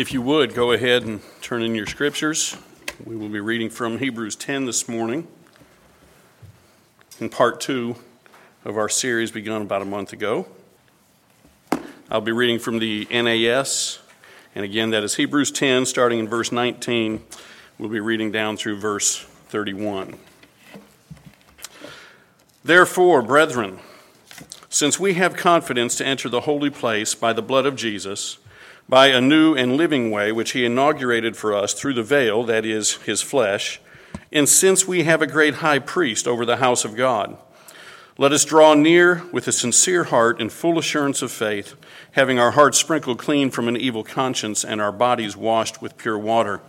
If you would, go ahead and turn in your scriptures. We will be reading from Hebrews 10 this morning in part two of our series begun about a month ago. I'll be reading from the NAS, and again, that is Hebrews 10, starting in verse 19. We'll be reading down through verse 31. Therefore, brethren, since we have confidence to enter the holy place by the blood of Jesus, by a new and living way which he inaugurated for us through the veil, that is, his flesh, and since we have a great high priest over the house of God, let us draw near with a sincere heart and full assurance of faith, having our hearts sprinkled clean from an evil conscience and our bodies washed with pure water.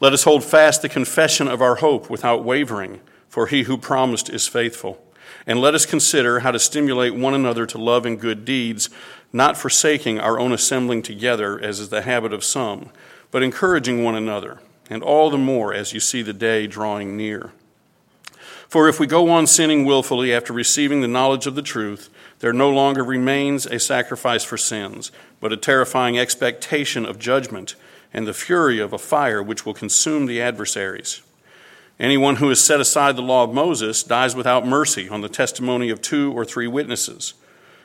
Let us hold fast the confession of our hope without wavering, for he who promised is faithful. And let us consider how to stimulate one another to love and good deeds, not forsaking our own assembling together, as is the habit of some, but encouraging one another, and all the more as you see the day drawing near. For if we go on sinning willfully after receiving the knowledge of the truth, there no longer remains a sacrifice for sins, but a terrifying expectation of judgment and the fury of a fire which will consume the adversaries. Anyone who has set aside the law of Moses dies without mercy on the testimony of two or three witnesses.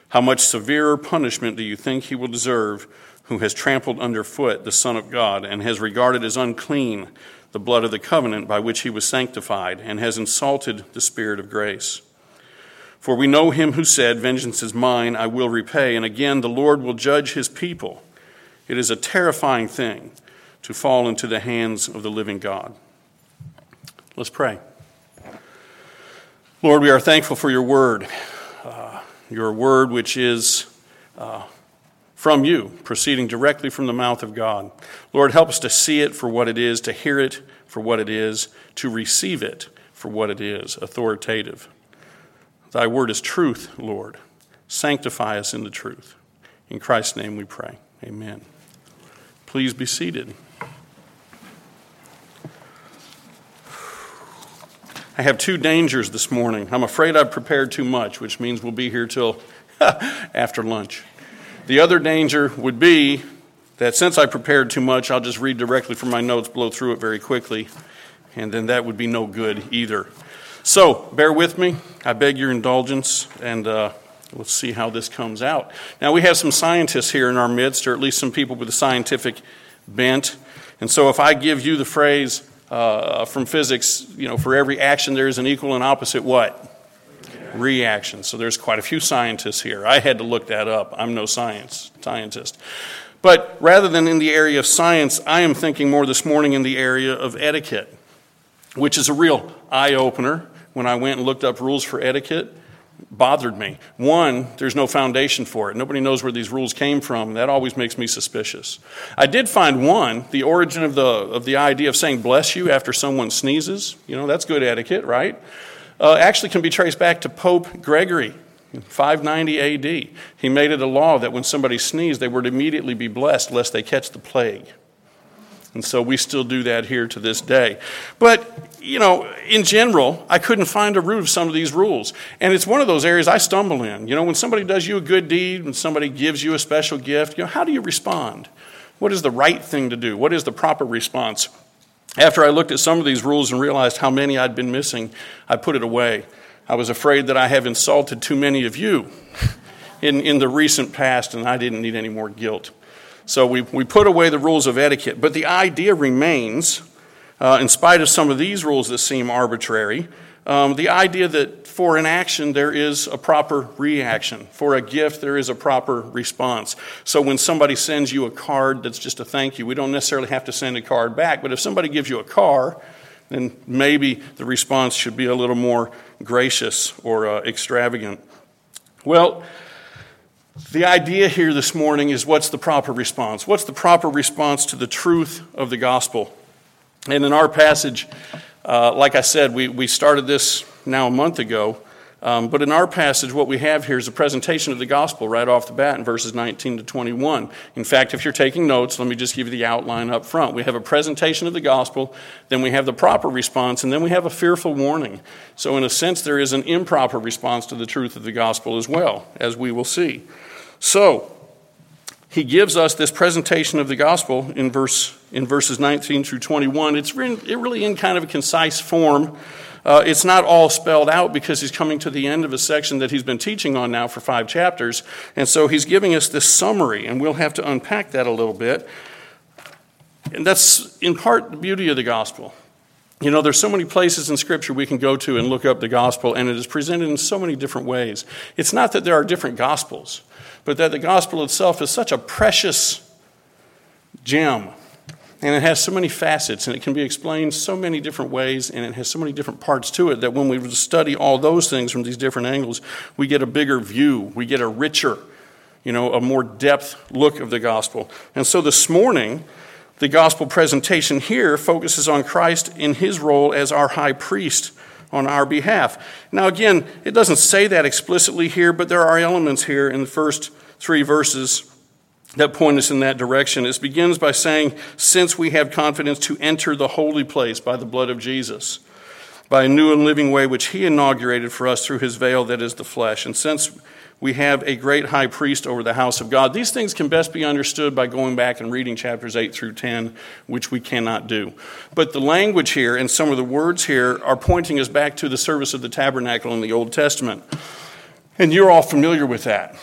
How much severer punishment do you think he will deserve who has trampled underfoot the Son of God and has regarded as unclean the blood of the covenant by which he was sanctified and has insulted the Spirit of grace? For we know him who said, Vengeance is mine, I will repay, and again the Lord will judge his people. It is a terrifying thing to fall into the hands of the living God. Let's pray. Lord, we are thankful for your word, uh, your word which is uh, from you, proceeding directly from the mouth of God. Lord, help us to see it for what it is, to hear it for what it is, to receive it for what it is, authoritative. Thy word is truth, Lord. Sanctify us in the truth. In Christ's name we pray. Amen. Please be seated. I have two dangers this morning. I'm afraid I've prepared too much, which means we'll be here till after lunch. The other danger would be that since I prepared too much, I'll just read directly from my notes, blow through it very quickly, and then that would be no good either. So, bear with me. I beg your indulgence, and uh, let's see how this comes out. Now, we have some scientists here in our midst, or at least some people with a scientific bent. And so, if I give you the phrase, uh, from physics, you know, for every action there is an equal and opposite what? Reaction. So there's quite a few scientists here. I had to look that up. I'm no science scientist. But rather than in the area of science, I am thinking more this morning in the area of etiquette, which is a real eye opener. When I went and looked up rules for etiquette, bothered me. One, there's no foundation for it. Nobody knows where these rules came from. That always makes me suspicious. I did find one, the origin of the, of the idea of saying bless you after someone sneezes. You know, that's good etiquette, right? Uh, actually can be traced back to Pope Gregory. 590 AD. He made it a law that when somebody sneezed, they would immediately be blessed lest they catch the plague. And so we still do that here to this day. But, you know, in general, I couldn't find a root of some of these rules. And it's one of those areas I stumble in. You know, when somebody does you a good deed, when somebody gives you a special gift, you know, how do you respond? What is the right thing to do? What is the proper response? After I looked at some of these rules and realized how many I'd been missing, I put it away. I was afraid that I have insulted too many of you in, in the recent past, and I didn't need any more guilt. So we, we put away the rules of etiquette. But the idea remains, uh, in spite of some of these rules that seem arbitrary, um, the idea that for an action there is a proper reaction. For a gift there is a proper response. So when somebody sends you a card that's just a thank you, we don't necessarily have to send a card back. But if somebody gives you a car, then maybe the response should be a little more gracious or uh, extravagant. Well, the idea here this morning is what's the proper response? What's the proper response to the truth of the gospel? And in our passage, uh, like I said, we, we started this now a month ago. Um, but in our passage, what we have here is a presentation of the gospel right off the bat in verses 19 to 21. In fact, if you're taking notes, let me just give you the outline up front. We have a presentation of the gospel, then we have the proper response, and then we have a fearful warning. So, in a sense, there is an improper response to the truth of the gospel as well, as we will see. So, he gives us this presentation of the gospel in, verse, in verses 19 through 21. It's really in kind of a concise form. Uh, it's not all spelled out because he's coming to the end of a section that he's been teaching on now for five chapters. And so he's giving us this summary, and we'll have to unpack that a little bit. And that's in part the beauty of the gospel. You know, there's so many places in Scripture we can go to and look up the gospel, and it is presented in so many different ways. It's not that there are different gospels but that the gospel itself is such a precious gem. And it has so many facets, and it can be explained so many different ways, and it has so many different parts to it that when we study all those things from these different angles, we get a bigger view. We get a richer, you know, a more depth look of the gospel. And so this morning, the gospel presentation here focuses on Christ in his role as our high priest on our behalf. Now, again, it doesn't say that explicitly here, but there are elements here in the first three verses that point us in that direction. It begins by saying, Since we have confidence to enter the holy place by the blood of Jesus, by a new and living way which he inaugurated for us through his veil that is the flesh. And since we have a great high priest over the house of God. These things can best be understood by going back and reading chapters 8 through 10, which we cannot do. But the language here and some of the words here are pointing us back to the service of the tabernacle in the Old Testament. And you're all familiar with that.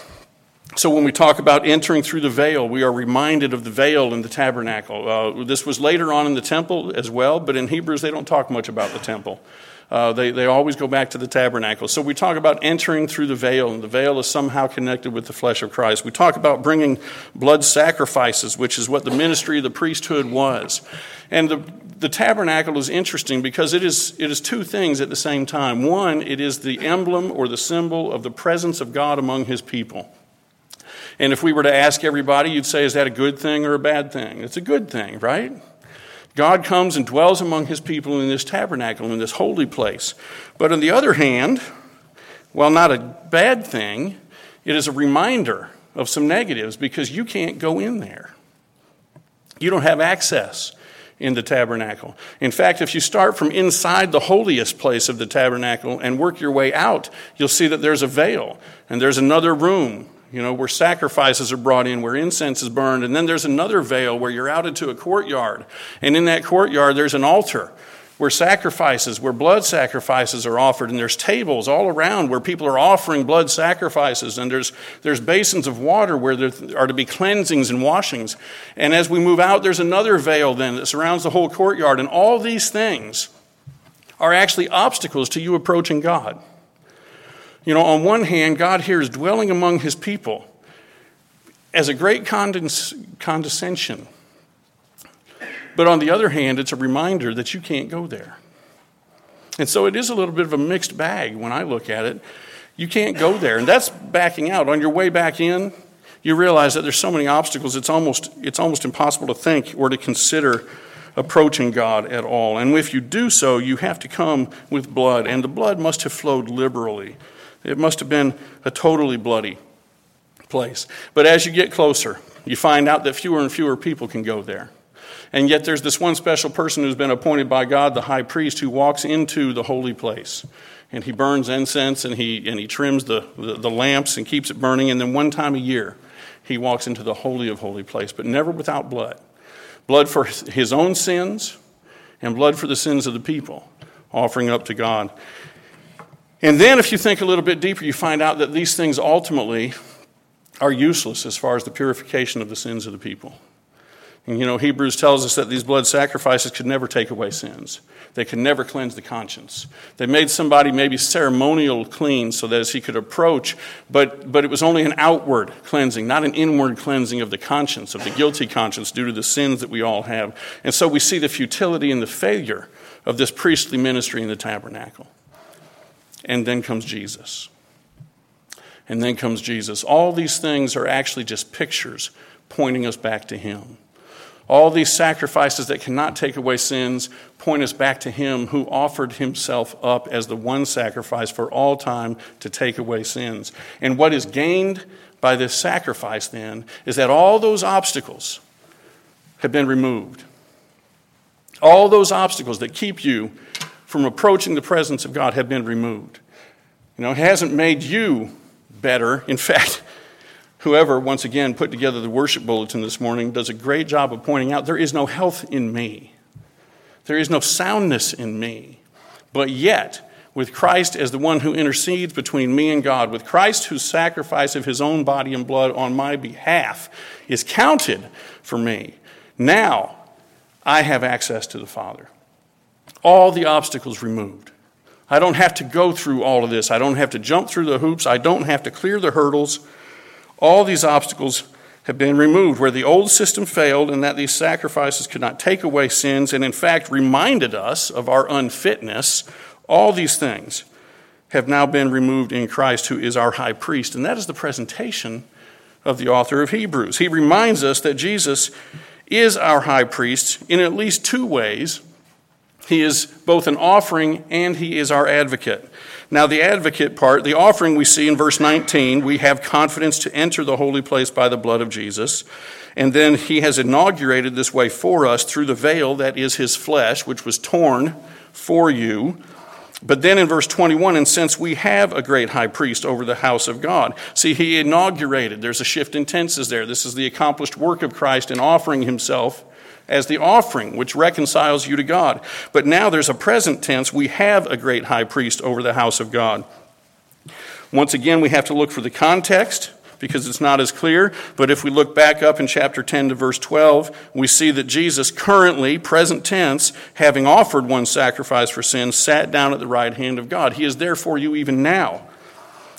So, when we talk about entering through the veil, we are reminded of the veil in the tabernacle. Uh, this was later on in the temple as well, but in Hebrews, they don't talk much about the temple. Uh, they, they always go back to the tabernacle. So we talk about entering through the veil, and the veil is somehow connected with the flesh of Christ. We talk about bringing blood sacrifices, which is what the ministry of the priesthood was. And the, the tabernacle is interesting because it is, it is two things at the same time. One, it is the emblem or the symbol of the presence of God among his people. And if we were to ask everybody, you'd say, is that a good thing or a bad thing? It's a good thing, right? God comes and dwells among his people in this tabernacle, in this holy place. But on the other hand, while not a bad thing, it is a reminder of some negatives because you can't go in there. You don't have access in the tabernacle. In fact, if you start from inside the holiest place of the tabernacle and work your way out, you'll see that there's a veil and there's another room you know, where sacrifices are brought in, where incense is burned. And then there's another veil where you're out into a courtyard. And in that courtyard, there's an altar where sacrifices, where blood sacrifices are offered. And there's tables all around where people are offering blood sacrifices. And there's, there's basins of water where there are to be cleansings and washings. And as we move out, there's another veil then that surrounds the whole courtyard. And all these things are actually obstacles to you approaching God. You know, on one hand, God here is dwelling among his people as a great condes- condescension. But on the other hand, it's a reminder that you can't go there. And so it is a little bit of a mixed bag when I look at it. You can't go there. And that's backing out. On your way back in, you realize that there's so many obstacles, it's almost, it's almost impossible to think or to consider approaching God at all. And if you do so, you have to come with blood, and the blood must have flowed liberally. It must have been a totally bloody place. But as you get closer, you find out that fewer and fewer people can go there. And yet there's this one special person who's been appointed by God, the high priest, who walks into the holy place. And he burns incense and he, and he trims the, the, the lamps and keeps it burning. And then one time a year, he walks into the holy of holy place, but never without blood. Blood for his own sins and blood for the sins of the people, offering up to God. And then, if you think a little bit deeper, you find out that these things ultimately are useless as far as the purification of the sins of the people. And you know, Hebrews tells us that these blood sacrifices could never take away sins. They could never cleanse the conscience. They made somebody maybe ceremonial clean so that as he could approach, but, but it was only an outward cleansing, not an inward cleansing of the conscience, of the guilty conscience due to the sins that we all have. And so we see the futility and the failure of this priestly ministry in the tabernacle. And then comes Jesus. And then comes Jesus. All these things are actually just pictures pointing us back to Him. All these sacrifices that cannot take away sins point us back to Him who offered Himself up as the one sacrifice for all time to take away sins. And what is gained by this sacrifice then is that all those obstacles have been removed. All those obstacles that keep you from approaching the presence of God have been removed. You know, it hasn't made you better. In fact, whoever, once again, put together the worship bulletin this morning, does a great job of pointing out there is no health in me, there is no soundness in me. But yet, with Christ as the one who intercedes between me and God, with Christ whose sacrifice of his own body and blood on my behalf is counted for me, now I have access to the Father. All the obstacles removed. I don't have to go through all of this. I don't have to jump through the hoops. I don't have to clear the hurdles. All these obstacles have been removed where the old system failed and that these sacrifices could not take away sins and, in fact, reminded us of our unfitness all these things have now been removed in Christ, who is our high priest. And that is the presentation of the author of Hebrews. He reminds us that Jesus is our high priest in at least two ways. He is both an offering and he is our advocate. Now, the advocate part, the offering we see in verse 19, we have confidence to enter the holy place by the blood of Jesus. And then he has inaugurated this way for us through the veil that is his flesh, which was torn for you. But then in verse 21, and since we have a great high priest over the house of God, see, he inaugurated, there's a shift in tenses there. This is the accomplished work of Christ in offering himself as the offering which reconciles you to God. But now there's a present tense, we have a great high priest over the house of God. Once again, we have to look for the context because it's not as clear. But if we look back up in chapter 10 to verse 12, we see that Jesus, currently, present tense, having offered one sacrifice for sin, sat down at the right hand of God. He is there for you even now.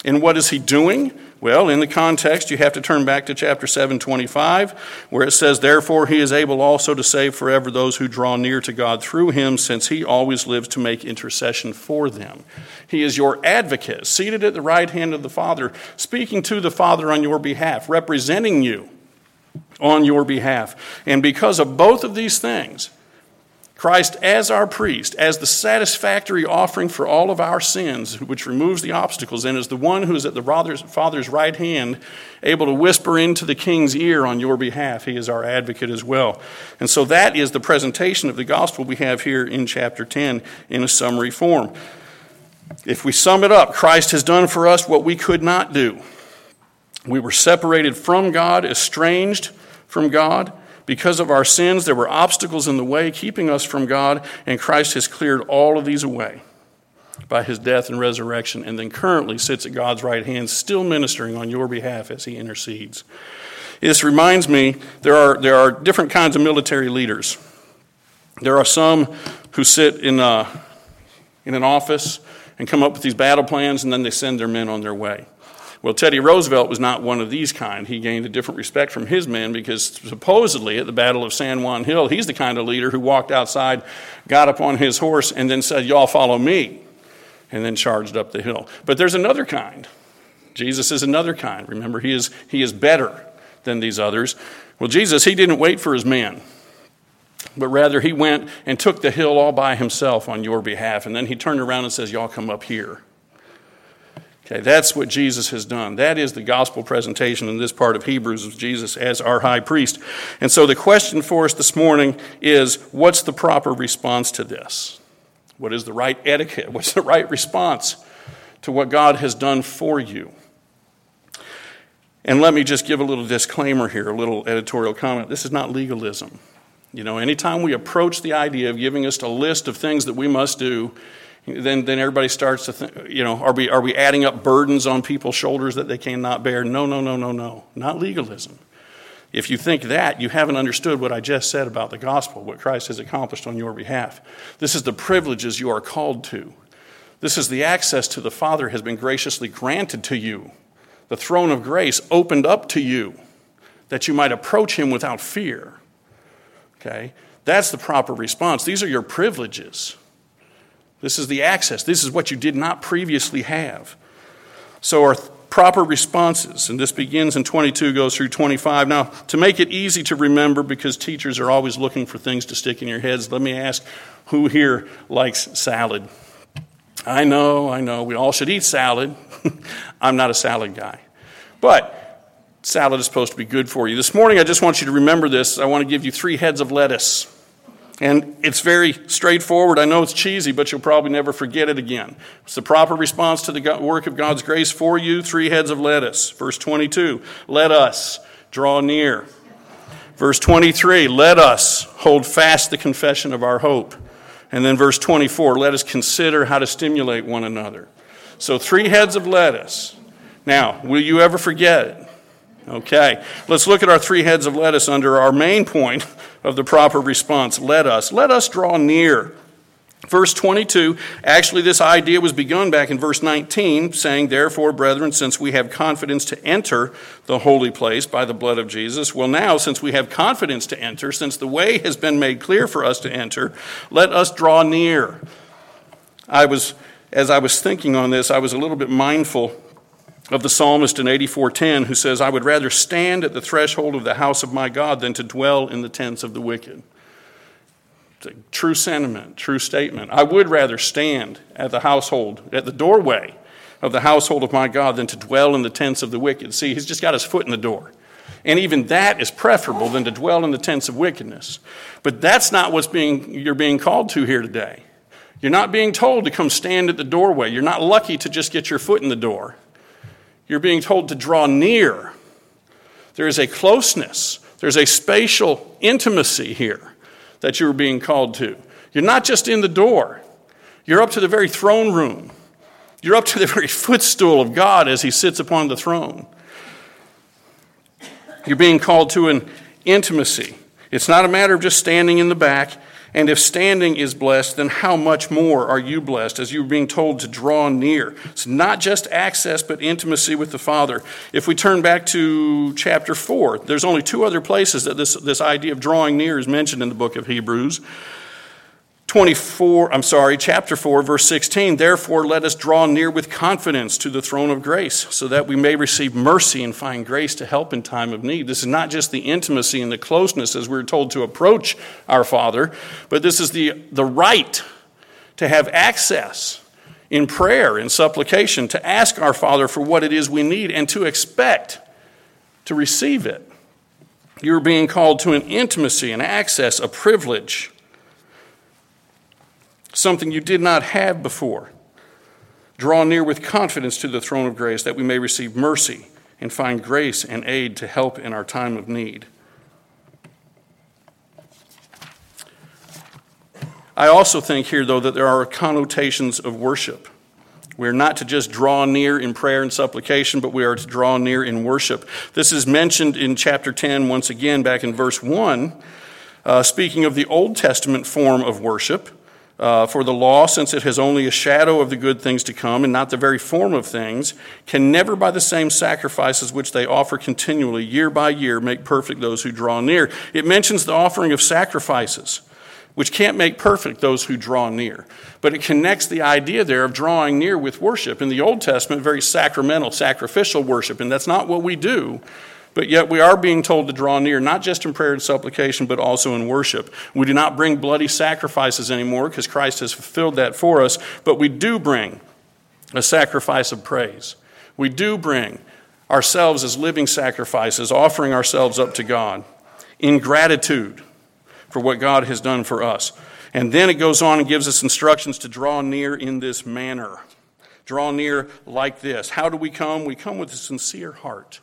And what is he doing? Well, in the context, you have to turn back to chapter 725, where it says, Therefore, he is able also to save forever those who draw near to God through him, since he always lives to make intercession for them. He is your advocate, seated at the right hand of the Father, speaking to the Father on your behalf, representing you on your behalf. And because of both of these things, Christ as our priest, as the satisfactory offering for all of our sins, which removes the obstacles, and is the one who is at the Father's right hand, able to whisper into the king's ear on your behalf. He is our advocate as well. And so that is the presentation of the gospel we have here in chapter 10 in a summary form. If we sum it up, Christ has done for us what we could not do. We were separated from God, estranged from God. Because of our sins, there were obstacles in the way keeping us from God, and Christ has cleared all of these away by his death and resurrection, and then currently sits at God's right hand, still ministering on your behalf as he intercedes. This reminds me there are, there are different kinds of military leaders. There are some who sit in, a, uh, in an office and come up with these battle plans, and then they send their men on their way. Well, Teddy Roosevelt was not one of these kind. He gained a different respect from his men because supposedly at the Battle of San Juan Hill, he's the kind of leader who walked outside, got up on his horse, and then said, Y'all follow me, and then charged up the hill. But there's another kind. Jesus is another kind. Remember, he is, he is better than these others. Well, Jesus, he didn't wait for his men but rather he went and took the hill all by himself on your behalf. And then he turned around and says, Y'all come up here. Okay, that's what Jesus has done. That is the gospel presentation in this part of Hebrews of Jesus as our high priest. And so the question for us this morning is what's the proper response to this? What is the right etiquette? What's the right response to what God has done for you? And let me just give a little disclaimer here, a little editorial comment. This is not legalism. You know, anytime we approach the idea of giving us a list of things that we must do, then, then everybody starts to think, you know, are we, are we adding up burdens on people's shoulders that they cannot bear? No, no, no, no, no. Not legalism. If you think that, you haven't understood what I just said about the gospel, what Christ has accomplished on your behalf. This is the privileges you are called to. This is the access to the Father has been graciously granted to you. The throne of grace opened up to you that you might approach Him without fear. Okay? That's the proper response. These are your privileges. This is the access. This is what you did not previously have. So, our proper responses, and this begins in 22, goes through 25. Now, to make it easy to remember, because teachers are always looking for things to stick in your heads, let me ask who here likes salad? I know, I know, we all should eat salad. I'm not a salad guy. But salad is supposed to be good for you. This morning, I just want you to remember this. I want to give you three heads of lettuce. And it's very straightforward. I know it's cheesy, but you'll probably never forget it again. It's the proper response to the work of God's grace for you. Three heads of lettuce. Verse 22 Let us draw near. Verse 23 Let us hold fast the confession of our hope. And then verse 24 Let us consider how to stimulate one another. So, three heads of lettuce. Now, will you ever forget it? Okay, let's look at our three heads of lettuce under our main point of the proper response. Let us. Let us draw near. Verse 22, actually, this idea was begun back in verse 19, saying, Therefore, brethren, since we have confidence to enter the holy place by the blood of Jesus, well, now, since we have confidence to enter, since the way has been made clear for us to enter, let us draw near. I was, as I was thinking on this, I was a little bit mindful of the psalmist in 84:10 who says, "I would rather stand at the threshold of the house of my God than to dwell in the tents of the wicked." It's a true sentiment, true statement. I would rather stand at the household, at the doorway of the household of my God than to dwell in the tents of the wicked. See, he's just got his foot in the door. And even that is preferable than to dwell in the tents of wickedness. But that's not what's being you're being called to here today. You're not being told to come stand at the doorway. You're not lucky to just get your foot in the door. You're being told to draw near. There is a closeness, there's a spatial intimacy here that you're being called to. You're not just in the door, you're up to the very throne room. You're up to the very footstool of God as He sits upon the throne. You're being called to an intimacy. It's not a matter of just standing in the back and if standing is blessed, then how much more are you blessed as you're being told to draw near? It's not just access, but intimacy with the Father. If we turn back to chapter 4, there's only two other places that this, this idea of drawing near is mentioned in the book of Hebrews. 24, I'm sorry, chapter 4, verse 16. Therefore, let us draw near with confidence to the throne of grace, so that we may receive mercy and find grace to help in time of need. This is not just the intimacy and the closeness as we're told to approach our Father, but this is the, the right to have access in prayer and supplication, to ask our Father for what it is we need, and to expect to receive it. You're being called to an intimacy, an access, a privilege something you did not have before. Draw near with confidence to the throne of grace that we may receive mercy and find grace and aid to help in our time of need. I also think here, though, that there are connotations of worship. We are not to just draw near in prayer and supplication, but we are to draw near in worship. This is mentioned in chapter 10, once again, back in verse 1, uh, speaking of the Old Testament form of worship. Uh, for the law, since it has only a shadow of the good things to come and not the very form of things, can never by the same sacrifices which they offer continually, year by year, make perfect those who draw near. It mentions the offering of sacrifices, which can't make perfect those who draw near. But it connects the idea there of drawing near with worship. In the Old Testament, very sacramental, sacrificial worship, and that's not what we do. But yet we are being told to draw near, not just in prayer and supplication, but also in worship. We do not bring bloody sacrifices anymore because Christ has fulfilled that for us, but we do bring a sacrifice of praise. We do bring ourselves as living sacrifices, offering ourselves up to God in gratitude for what God has done for us. And then it goes on and gives us instructions to draw near in this manner. Draw near like this. How do we come? We come with a sincere heart.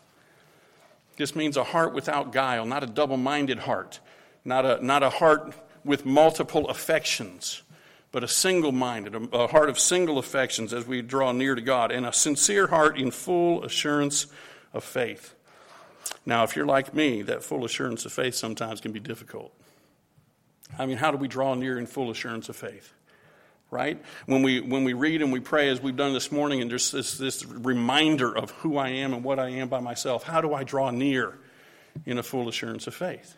This means a heart without guile, not a double minded heart, not a, not a heart with multiple affections, but a single minded, a, a heart of single affections as we draw near to God, and a sincere heart in full assurance of faith. Now, if you're like me, that full assurance of faith sometimes can be difficult. I mean, how do we draw near in full assurance of faith? Right? When we, when we read and we pray, as we've done this morning, and there's this, this reminder of who I am and what I am by myself, how do I draw near in a full assurance of faith?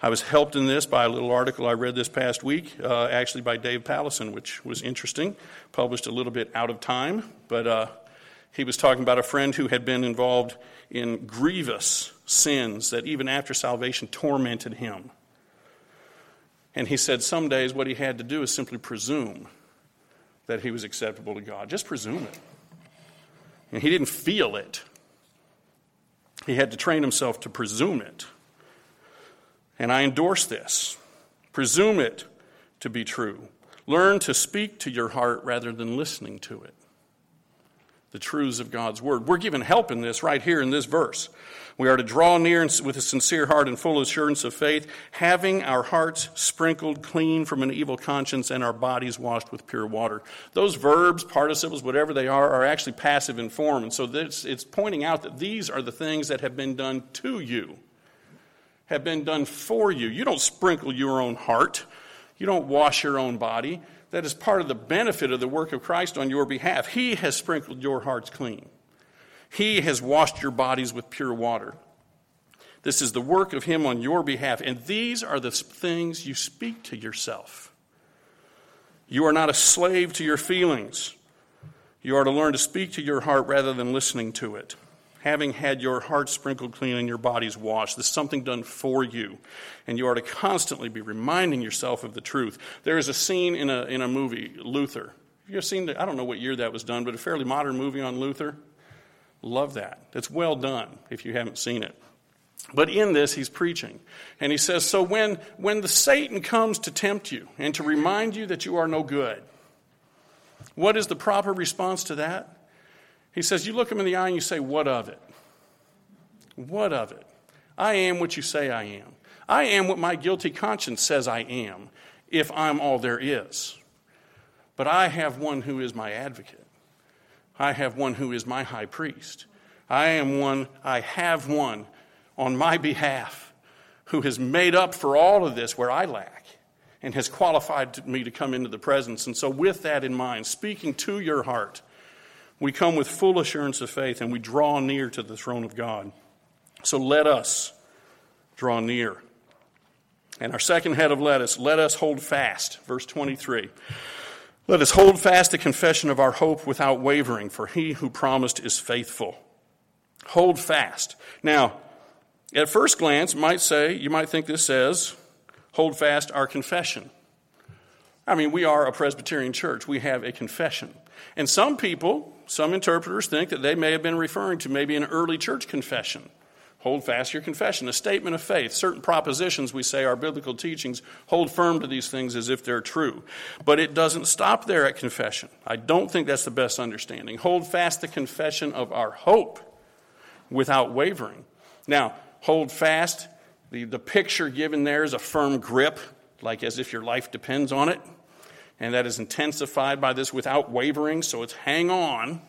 I was helped in this by a little article I read this past week, uh, actually by Dave Powlison, which was interesting. Published a little bit out of time, but uh, he was talking about a friend who had been involved in grievous sins that even after salvation tormented him. And he said some days what he had to do is simply presume that he was acceptable to God. Just presume it. And he didn't feel it, he had to train himself to presume it. And I endorse this Presume it to be true. Learn to speak to your heart rather than listening to it. The truths of God's Word. We're given help in this right here in this verse. We are to draw near with a sincere heart and full assurance of faith, having our hearts sprinkled clean from an evil conscience and our bodies washed with pure water. Those verbs, participles, whatever they are, are actually passive in form. And so this, it's pointing out that these are the things that have been done to you, have been done for you. You don't sprinkle your own heart, you don't wash your own body. That is part of the benefit of the work of Christ on your behalf. He has sprinkled your hearts clean. He has washed your bodies with pure water. This is the work of Him on your behalf. And these are the things you speak to yourself. You are not a slave to your feelings. You are to learn to speak to your heart rather than listening to it. Having had your heart sprinkled clean and your bodies washed, this is something done for you. And you are to constantly be reminding yourself of the truth. There is a scene in a, in a movie, Luther. Have you seen, the, I don't know what year that was done, but a fairly modern movie on Luther? Love that. It's well done if you haven't seen it. But in this, he's preaching. And he says, So when, when the Satan comes to tempt you and to remind you that you are no good, what is the proper response to that? He says, You look him in the eye and you say, What of it? What of it? I am what you say I am. I am what my guilty conscience says I am, if I'm all there is. But I have one who is my advocate. I have one who is my high priest. I am one, I have one on my behalf who has made up for all of this where I lack and has qualified me to come into the presence. And so, with that in mind, speaking to your heart, we come with full assurance of faith and we draw near to the throne of God. So, let us draw near. And our second head of lettuce, let us hold fast. Verse 23. Let us hold fast the confession of our hope without wavering, for he who promised is faithful. Hold fast. Now, at first glance, might say, you might think this says, hold fast our confession. I mean, we are a Presbyterian church. We have a confession. And some people, some interpreters think that they may have been referring to maybe an early church confession. Hold fast your confession, a statement of faith. Certain propositions, we say, our biblical teachings hold firm to these things as if they're true. But it doesn't stop there at confession. I don't think that's the best understanding. Hold fast the confession of our hope without wavering. Now, hold fast, the, the picture given there is a firm grip, like as if your life depends on it. And that is intensified by this without wavering, so it's hang on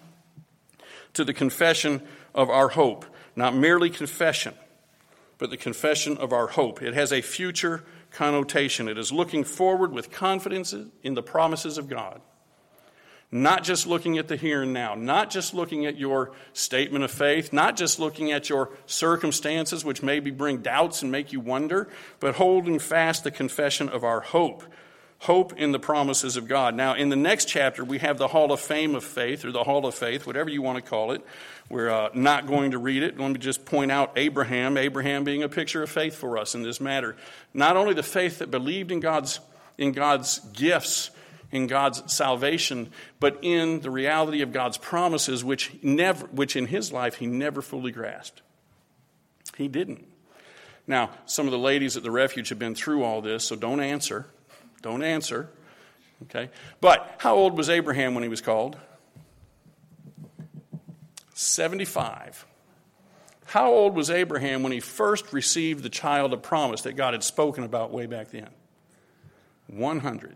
to the confession of our hope. Not merely confession, but the confession of our hope. It has a future connotation. It is looking forward with confidence in the promises of God. Not just looking at the here and now, not just looking at your statement of faith, not just looking at your circumstances, which maybe bring doubts and make you wonder, but holding fast the confession of our hope hope in the promises of God. Now, in the next chapter, we have the Hall of Fame of Faith, or the Hall of Faith, whatever you want to call it. We're uh, not going to read it. Let me just point out Abraham, Abraham being a picture of faith for us in this matter. Not only the faith that believed in God's, in God's gifts, in God's salvation, but in the reality of God's promises, which, never, which in his life he never fully grasped. He didn't. Now, some of the ladies at the refuge have been through all this, so don't answer. Don't answer. Okay? But how old was Abraham when he was called? 75. How old was Abraham when he first received the child of promise that God had spoken about way back then? 100.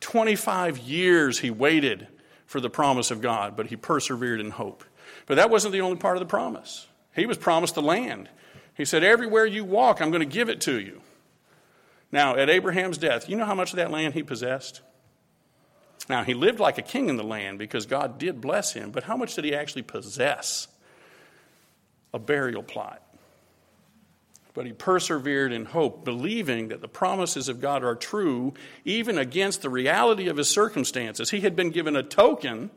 25 years he waited for the promise of God, but he persevered in hope. But that wasn't the only part of the promise. He was promised the land. He said, Everywhere you walk, I'm going to give it to you. Now, at Abraham's death, you know how much of that land he possessed? Now, he lived like a king in the land because God did bless him, but how much did he actually possess? A burial plot. But he persevered in hope, believing that the promises of God are true, even against the reality of his circumstances. He had been given a token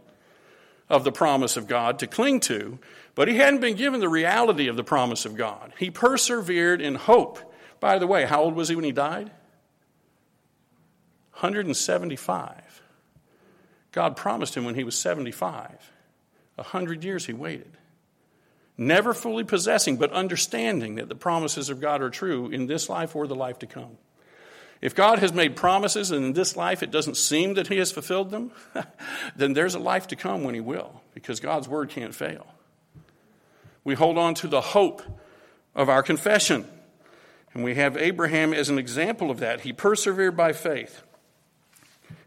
of the promise of God to cling to, but he hadn't been given the reality of the promise of God. He persevered in hope. By the way, how old was he when he died? 175. God promised him when he was 75. A hundred years he waited. Never fully possessing, but understanding that the promises of God are true in this life or the life to come. If God has made promises and in this life it doesn't seem that He has fulfilled them, then there's a life to come when He will, because God's word can't fail. We hold on to the hope of our confession. And we have Abraham as an example of that. He persevered by faith.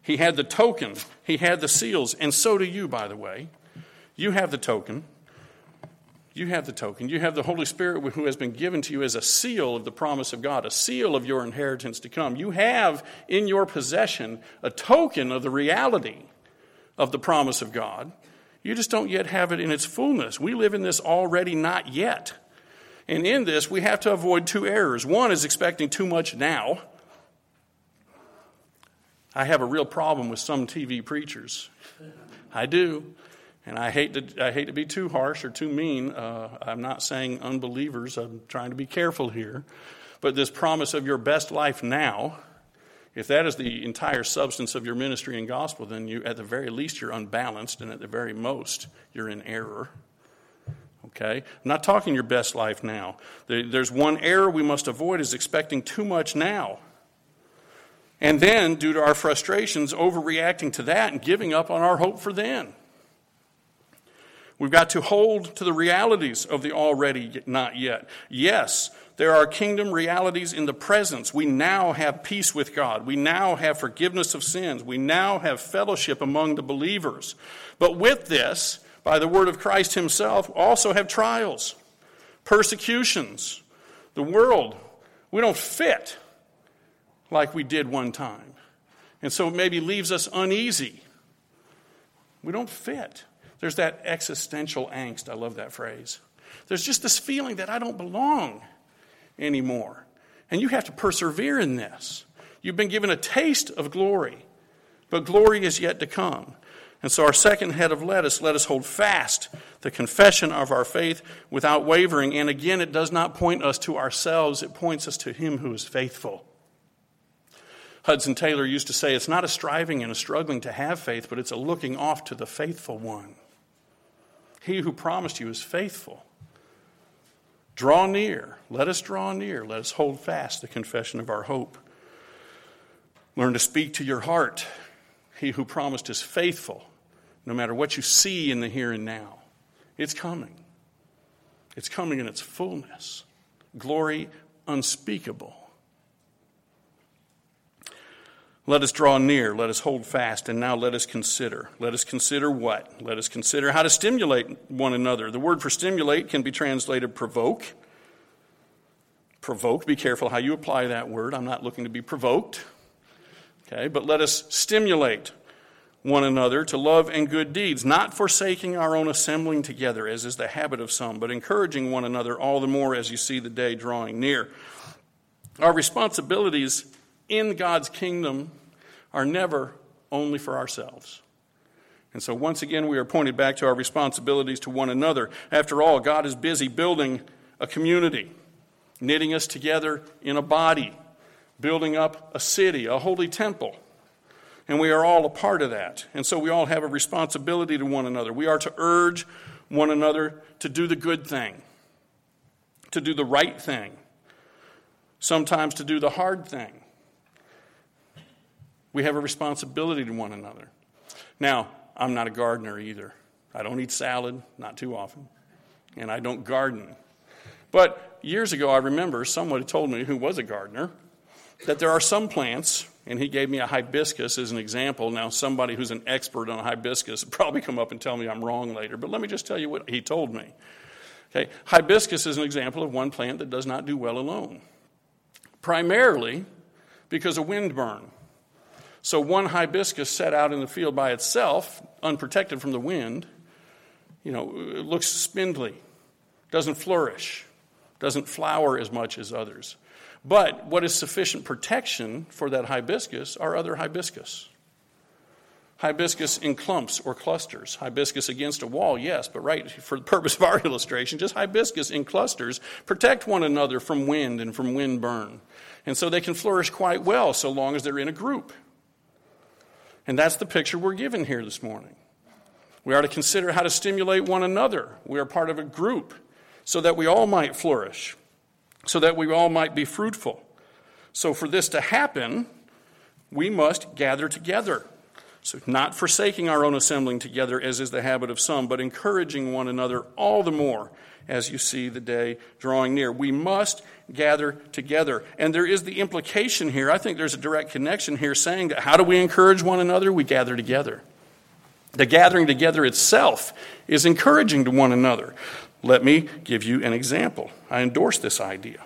He had the token, he had the seals, and so do you, by the way. You have the token. You have the token. You have the Holy Spirit who has been given to you as a seal of the promise of God, a seal of your inheritance to come. You have in your possession a token of the reality of the promise of God. You just don't yet have it in its fullness. We live in this already not yet. And in this, we have to avoid two errors. One is expecting too much now. I have a real problem with some TV preachers. I do. And I hate to, I hate to be too harsh or too mean. Uh, I'm not saying unbelievers, I'm trying to be careful here. But this promise of your best life now, if that is the entire substance of your ministry and gospel, then you, at the very least, you're unbalanced, and at the very most, you're in error. Okay? I'm not talking your best life now. There's one error we must avoid is expecting too much now. And then, due to our frustrations, overreacting to that and giving up on our hope for then. We've got to hold to the realities of the already not yet. Yes, there are kingdom realities in the presence. We now have peace with God. We now have forgiveness of sins. We now have fellowship among the believers. But with this, by the word of Christ Himself, also have trials, persecutions. The world, we don't fit like we did one time. And so it maybe leaves us uneasy. We don't fit. There's that existential angst. I love that phrase. There's just this feeling that I don't belong anymore. And you have to persevere in this. You've been given a taste of glory, but glory is yet to come. And so, our second head of lettuce, let us hold fast the confession of our faith without wavering. And again, it does not point us to ourselves, it points us to Him who is faithful. Hudson Taylor used to say, It's not a striving and a struggling to have faith, but it's a looking off to the faithful one. He who promised you is faithful. Draw near. Let us draw near. Let us hold fast the confession of our hope. Learn to speak to your heart he who promised is faithful, no matter what you see in the here and now. It's coming. It's coming in its fullness. Glory unspeakable. Let us draw near. Let us hold fast. And now let us consider. Let us consider what? Let us consider how to stimulate one another. The word for stimulate can be translated provoke. Provoke. Be careful how you apply that word. I'm not looking to be provoked. Okay, but let us stimulate one another to love and good deeds, not forsaking our own assembling together, as is the habit of some, but encouraging one another all the more as you see the day drawing near. Our responsibilities in God's kingdom are never only for ourselves. And so, once again, we are pointed back to our responsibilities to one another. After all, God is busy building a community, knitting us together in a body building up a city, a holy temple. And we are all a part of that. And so we all have a responsibility to one another. We are to urge one another to do the good thing, to do the right thing, sometimes to do the hard thing. We have a responsibility to one another. Now, I'm not a gardener either. I don't eat salad, not too often, and I don't garden. But years ago, I remember someone told me who was a gardener that there are some plants, and he gave me a hibiscus as an example. Now, somebody who's an expert on hibiscus will probably come up and tell me I'm wrong later, but let me just tell you what he told me. Okay, hibiscus is an example of one plant that does not do well alone, primarily because of wind burn. So, one hibiscus set out in the field by itself, unprotected from the wind, you know, it looks spindly, doesn't flourish, doesn't flower as much as others. But what is sufficient protection for that hibiscus are other hibiscus. Hibiscus in clumps or clusters. Hibiscus against a wall, yes, but right for the purpose of our illustration, just hibiscus in clusters protect one another from wind and from wind burn. And so they can flourish quite well so long as they're in a group. And that's the picture we're given here this morning. We are to consider how to stimulate one another. We are part of a group so that we all might flourish so that we all might be fruitful. So, for this to happen, we must gather together. So, not forsaking our own assembling together, as is the habit of some, but encouraging one another all the more as you see the day drawing near. We must gather together. And there is the implication here, I think there's a direct connection here saying that how do we encourage one another? We gather together. The gathering together itself is encouraging to one another. Let me give you an example. I endorse this idea.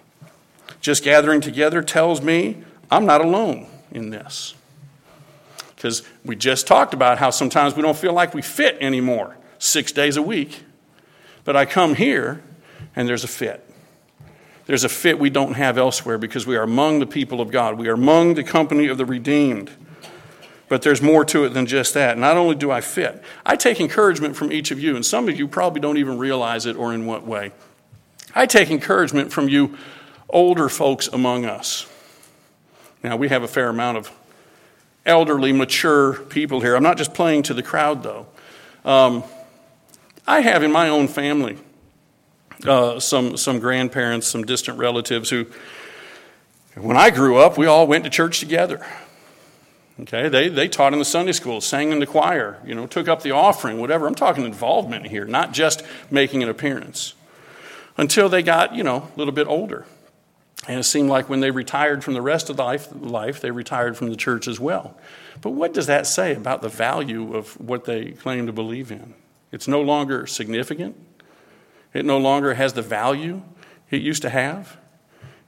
Just gathering together tells me I'm not alone in this. Because we just talked about how sometimes we don't feel like we fit anymore six days a week. But I come here and there's a fit. There's a fit we don't have elsewhere because we are among the people of God. We are among the company of the redeemed. But there's more to it than just that. Not only do I fit, I take encouragement from each of you, and some of you probably don't even realize it or in what way. I take encouragement from you older folks among us. Now, we have a fair amount of elderly, mature people here. I'm not just playing to the crowd, though. Um, I have in my own family uh, some, some grandparents, some distant relatives who, when I grew up, we all went to church together. Okay, they, they taught in the Sunday school, sang in the choir, you know, took up the offering, whatever. I'm talking involvement here, not just making an appearance. Until they got, you know, a little bit older. And it seemed like when they retired from the rest of life, life, they retired from the church as well. But what does that say about the value of what they claim to believe in? It's no longer significant. It no longer has the value it used to have.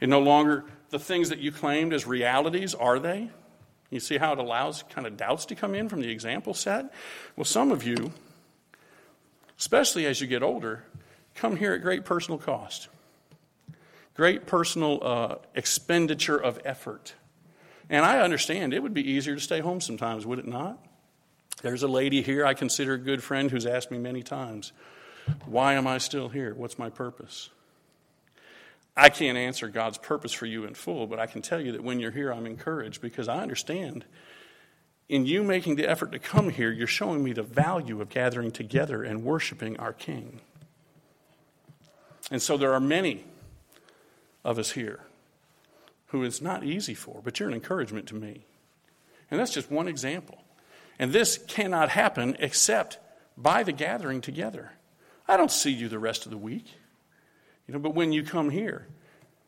It no longer, the things that you claimed as realities, are they? You see how it allows kind of doubts to come in from the example set? Well, some of you, especially as you get older, come here at great personal cost, great personal uh, expenditure of effort. And I understand it would be easier to stay home sometimes, would it not? There's a lady here I consider a good friend who's asked me many times, Why am I still here? What's my purpose? I can't answer God's purpose for you in full, but I can tell you that when you're here, I'm encouraged because I understand in you making the effort to come here, you're showing me the value of gathering together and worshiping our King. And so there are many of us here who it's not easy for, but you're an encouragement to me. And that's just one example. And this cannot happen except by the gathering together. I don't see you the rest of the week. You know, but when you come here,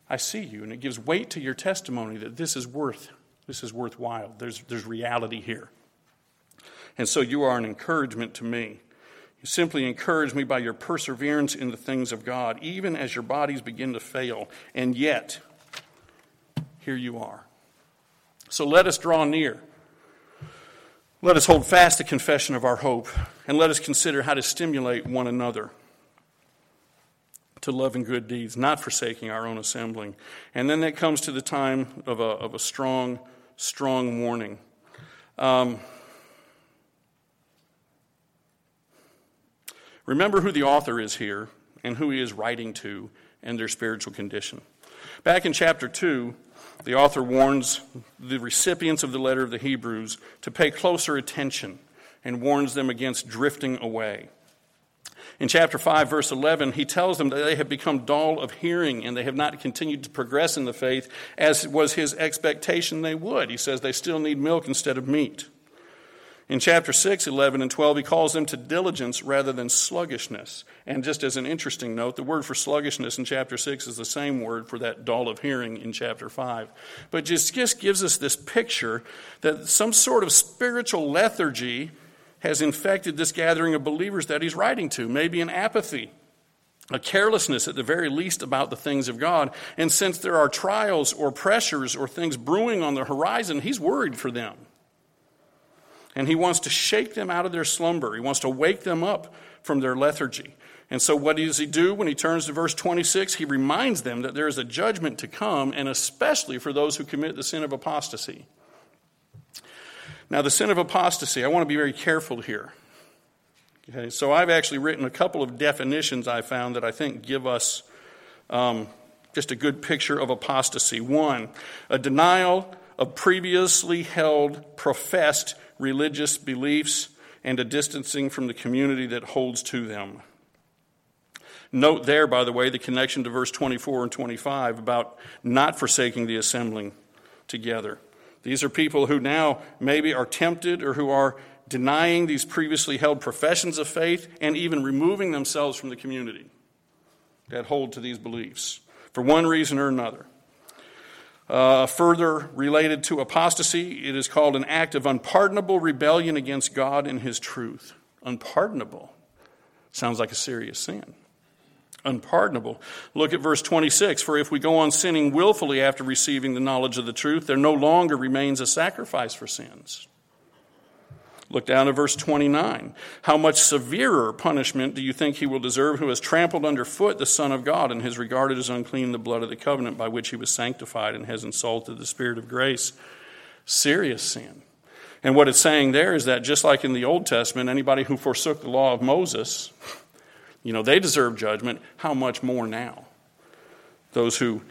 I see you, and it gives weight to your testimony that this is worth, this is worthwhile. There's, there's reality here. And so you are an encouragement to me. You simply encourage me by your perseverance in the things of God, even as your bodies begin to fail. And yet, here you are. So let us draw near let us hold fast the confession of our hope, and let us consider how to stimulate one another to love and good deeds, not forsaking our own assembling. And then that comes to the time of a, of a strong, strong warning. Um, remember who the author is here and who he is writing to and their spiritual condition. Back in chapter 2, the author warns the recipients of the letter of the Hebrews to pay closer attention and warns them against drifting away. In chapter 5, verse 11, he tells them that they have become dull of hearing and they have not continued to progress in the faith as was his expectation they would. He says they still need milk instead of meat. In chapter 6, 11, and 12, he calls them to diligence rather than sluggishness. And just as an interesting note, the word for sluggishness in chapter 6 is the same word for that dull of hearing in chapter 5. But just, just gives us this picture that some sort of spiritual lethargy has infected this gathering of believers that he's writing to, maybe an apathy. A carelessness, at the very least, about the things of God. And since there are trials or pressures or things brewing on the horizon, he's worried for them. And he wants to shake them out of their slumber. He wants to wake them up from their lethargy. And so, what does he do when he turns to verse 26? He reminds them that there is a judgment to come, and especially for those who commit the sin of apostasy. Now, the sin of apostasy, I want to be very careful here. Okay, so I've actually written a couple of definitions I found that I think give us um, just a good picture of apostasy. One, a denial of previously held, professed religious beliefs and a distancing from the community that holds to them. Note there, by the way, the connection to verse 24 and 25 about not forsaking the assembling together. These are people who now maybe are tempted or who are denying these previously held professions of faith and even removing themselves from the community that hold to these beliefs for one reason or another. Uh, further related to apostasy, it is called an act of unpardonable rebellion against God and His truth. Unpardonable. Sounds like a serious sin. Unpardonable. Look at verse 26. For if we go on sinning willfully after receiving the knowledge of the truth, there no longer remains a sacrifice for sins Look down at verse 29. How much severer punishment do you think he will deserve who has trampled underfoot the Son of God and has regarded as unclean the blood of the covenant by which he was sanctified and has insulted the Spirit of grace? Serious sin. And what it's saying there is that just like in the Old Testament, anybody who forsook the law of Moses, you know, they deserve judgment. How much more now? Those who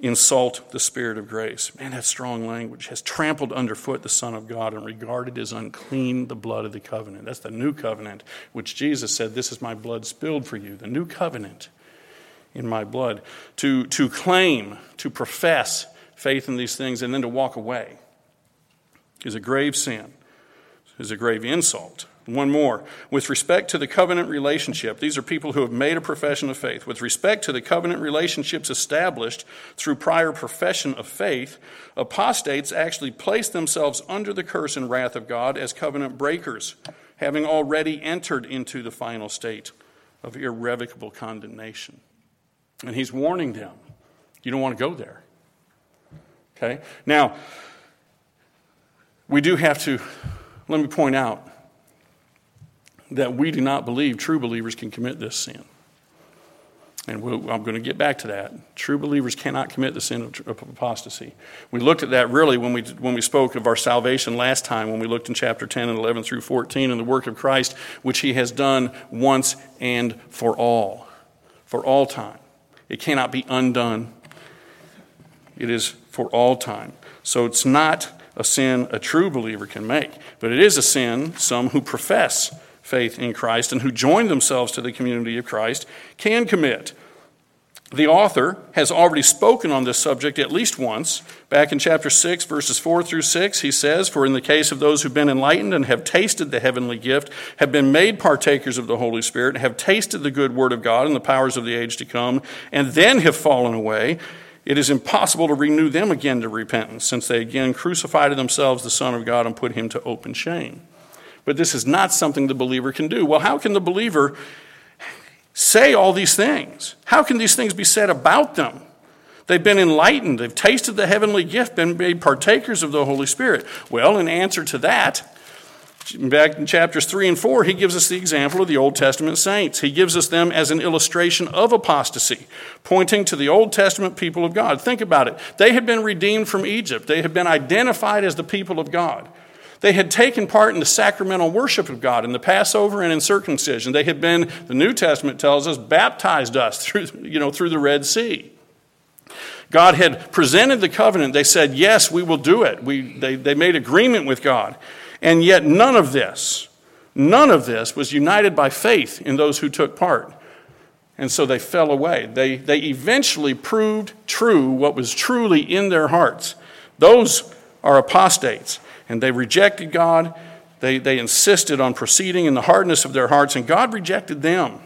insult the Spirit of grace. Man, that's strong language. Has trampled underfoot the Son of God and regarded as unclean the blood of the covenant. That's the new covenant, which Jesus said, This is my blood spilled for you. The new covenant in my blood. To, to claim, to profess faith in these things, and then to walk away is a grave sin, is a grave insult. One more. With respect to the covenant relationship, these are people who have made a profession of faith. With respect to the covenant relationships established through prior profession of faith, apostates actually place themselves under the curse and wrath of God as covenant breakers, having already entered into the final state of irrevocable condemnation. And he's warning them you don't want to go there. Okay? Now, we do have to, let me point out, that we do not believe true believers can commit this sin. And we'll, I'm going to get back to that. True believers cannot commit the sin of, of apostasy. We looked at that really when we, when we spoke of our salvation last time, when we looked in chapter 10 and 11 through 14 and the work of Christ, which he has done once and for all, for all time. It cannot be undone, it is for all time. So it's not a sin a true believer can make, but it is a sin some who profess faith in Christ and who join themselves to the community of Christ can commit. The author has already spoken on this subject at least once. Back in chapter 6, verses 4 through 6, he says, For in the case of those who've been enlightened and have tasted the heavenly gift, have been made partakers of the Holy Spirit, have tasted the good word of God and the powers of the age to come, and then have fallen away, it is impossible to renew them again to repentance, since they again crucified to themselves the Son of God and put him to open shame but this is not something the believer can do. Well, how can the believer say all these things? How can these things be said about them? They've been enlightened, they've tasted the heavenly gift, been made partakers of the Holy Spirit. Well, in answer to that, back in chapters 3 and 4, he gives us the example of the Old Testament saints. He gives us them as an illustration of apostasy, pointing to the Old Testament people of God. Think about it. They had been redeemed from Egypt, they had been identified as the people of God. They had taken part in the sacramental worship of God in the Passover and in circumcision. They had been, the New Testament tells us, baptized us through, you know, through the Red Sea. God had presented the covenant. They said, Yes, we will do it. We, they, they made agreement with God. And yet, none of this, none of this was united by faith in those who took part. And so they fell away. They, they eventually proved true what was truly in their hearts. Those are apostates and they rejected God. They, they insisted on proceeding in the hardness of their hearts, and God rejected them.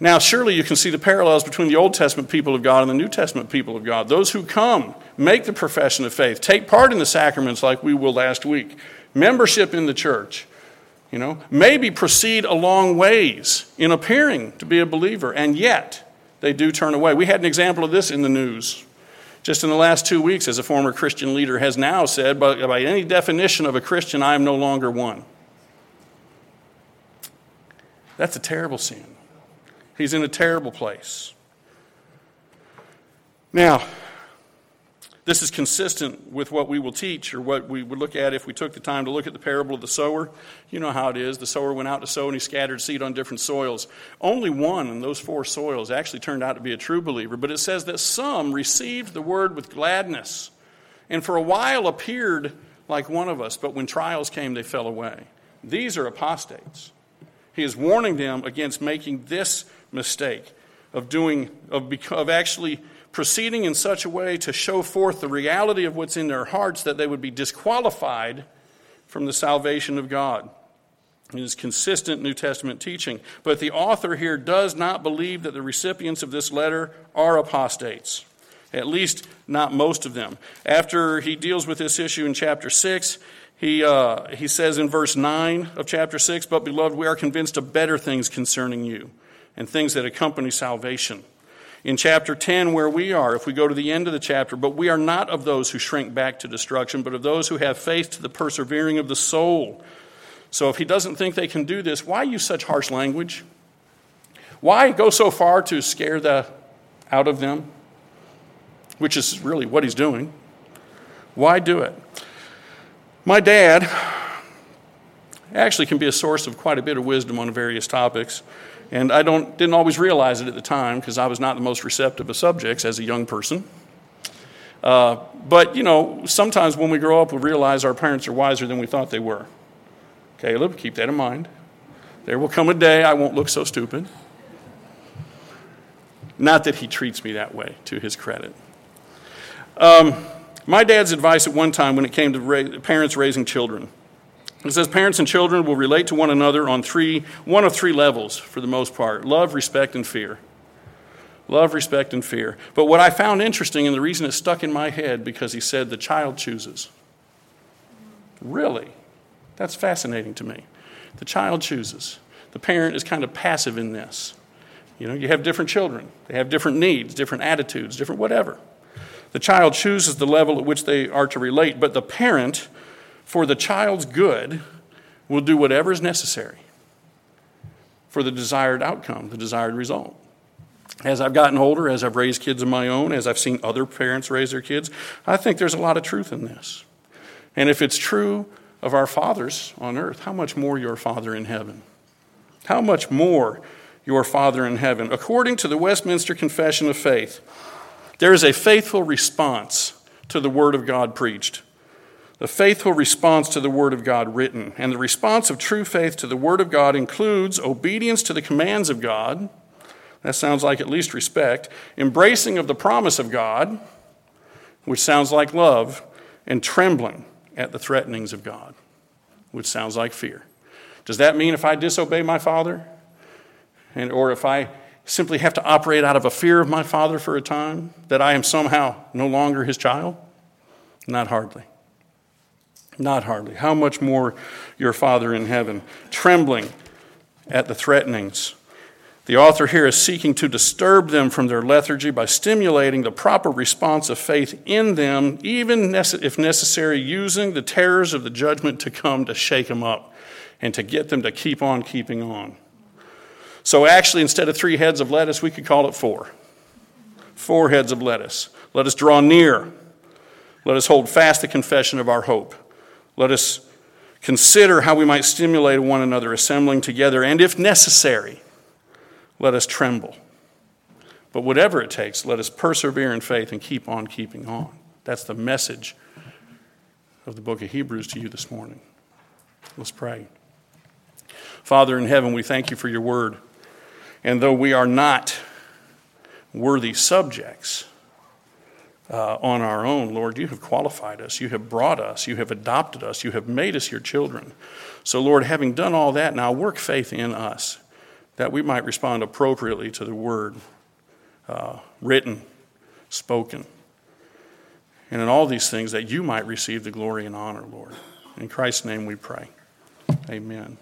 Now, surely you can see the parallels between the Old Testament people of God and the New Testament people of God. Those who come, make the profession of faith, take part in the sacraments like we will last week, membership in the church, you know, maybe proceed a long ways in appearing to be a believer, and yet they do turn away. We had an example of this in the news just in the last two weeks, as a former Christian leader has now said, but by any definition of a Christian, I am no longer one. That's a terrible sin. He's in a terrible place. Now, this is consistent with what we will teach or what we would look at if we took the time to look at the parable of the sower. You know how it is. The sower went out to sow and he scattered seed on different soils. Only one in those four soils actually turned out to be a true believer, but it says that some received the word with gladness and for a while appeared like one of us, but when trials came, they fell away. These are apostates. He is warning them against making this mistake of doing, of, of actually proceeding in such a way to show forth the reality of what's in their hearts that they would be disqualified from the salvation of God. It is consistent New Testament teaching. But the author here does not believe that the recipients of this letter are apostates, at least not most of them. After he deals with this issue in chapter 6, he, uh, he says in verse 9 of chapter 6, But beloved, we are convinced of better things concerning you and things that accompany salvation. In chapter 10, where we are, if we go to the end of the chapter, but we are not of those who shrink back to destruction, but of those who have faith to the persevering of the soul. So if he doesn't think they can do this, why use such harsh language? Why go so far to scare the out of them? Which is really what he's doing. Why do it? My dad actually can be a source of quite a bit of wisdom on various topics. And I don't, didn't always realize it at the time because I was not the most receptive of subjects as a young person. Uh, but, you know, sometimes when we grow up, we realize our parents are wiser than we thought they were. Caleb, keep that in mind. There will come a day I won't look so stupid. Not that he treats me that way, to his credit. Um, my dad's advice at one time when it came to ra- parents raising children it says parents and children will relate to one another on three, one of three levels for the most part love, respect, and fear. Love, respect, and fear. But what I found interesting, and the reason it stuck in my head, because he said the child chooses. Really? That's fascinating to me. The child chooses. The parent is kind of passive in this. You know, you have different children, they have different needs, different attitudes, different whatever. The child chooses the level at which they are to relate, but the parent for the child's good, will do whatever is necessary for the desired outcome, the desired result. As I've gotten older, as I've raised kids of my own, as I've seen other parents raise their kids, I think there's a lot of truth in this. And if it's true of our fathers on earth, how much more your Father in heaven? How much more your Father in heaven? According to the Westminster Confession of Faith, there is a faithful response to the Word of God preached the faithful response to the Word of God written. And the response of true faith to the Word of God includes obedience to the commands of God. That sounds like at least respect. Embracing of the promise of God, which sounds like love. And trembling at the threatenings of God, which sounds like fear. Does that mean if I disobey my father? And, or if I simply have to operate out of a fear of my father for a time, that I am somehow no longer his child? Not hardly. Not hardly. How much more your Father in heaven, trembling at the threatenings. The author here is seeking to disturb them from their lethargy by stimulating the proper response of faith in them, even if necessary, using the terrors of the judgment to come to shake them up and to get them to keep on keeping on. So, actually, instead of three heads of lettuce, we could call it four. Four heads of lettuce. Let us draw near. Let us hold fast the confession of our hope. Let us consider how we might stimulate one another, assembling together, and if necessary, let us tremble. But whatever it takes, let us persevere in faith and keep on keeping on. That's the message of the book of Hebrews to you this morning. Let's pray. Father in heaven, we thank you for your word. And though we are not worthy subjects, uh, on our own, Lord. You have qualified us. You have brought us. You have adopted us. You have made us your children. So, Lord, having done all that, now work faith in us that we might respond appropriately to the word uh, written, spoken. And in all these things, that you might receive the glory and honor, Lord. In Christ's name we pray. Amen.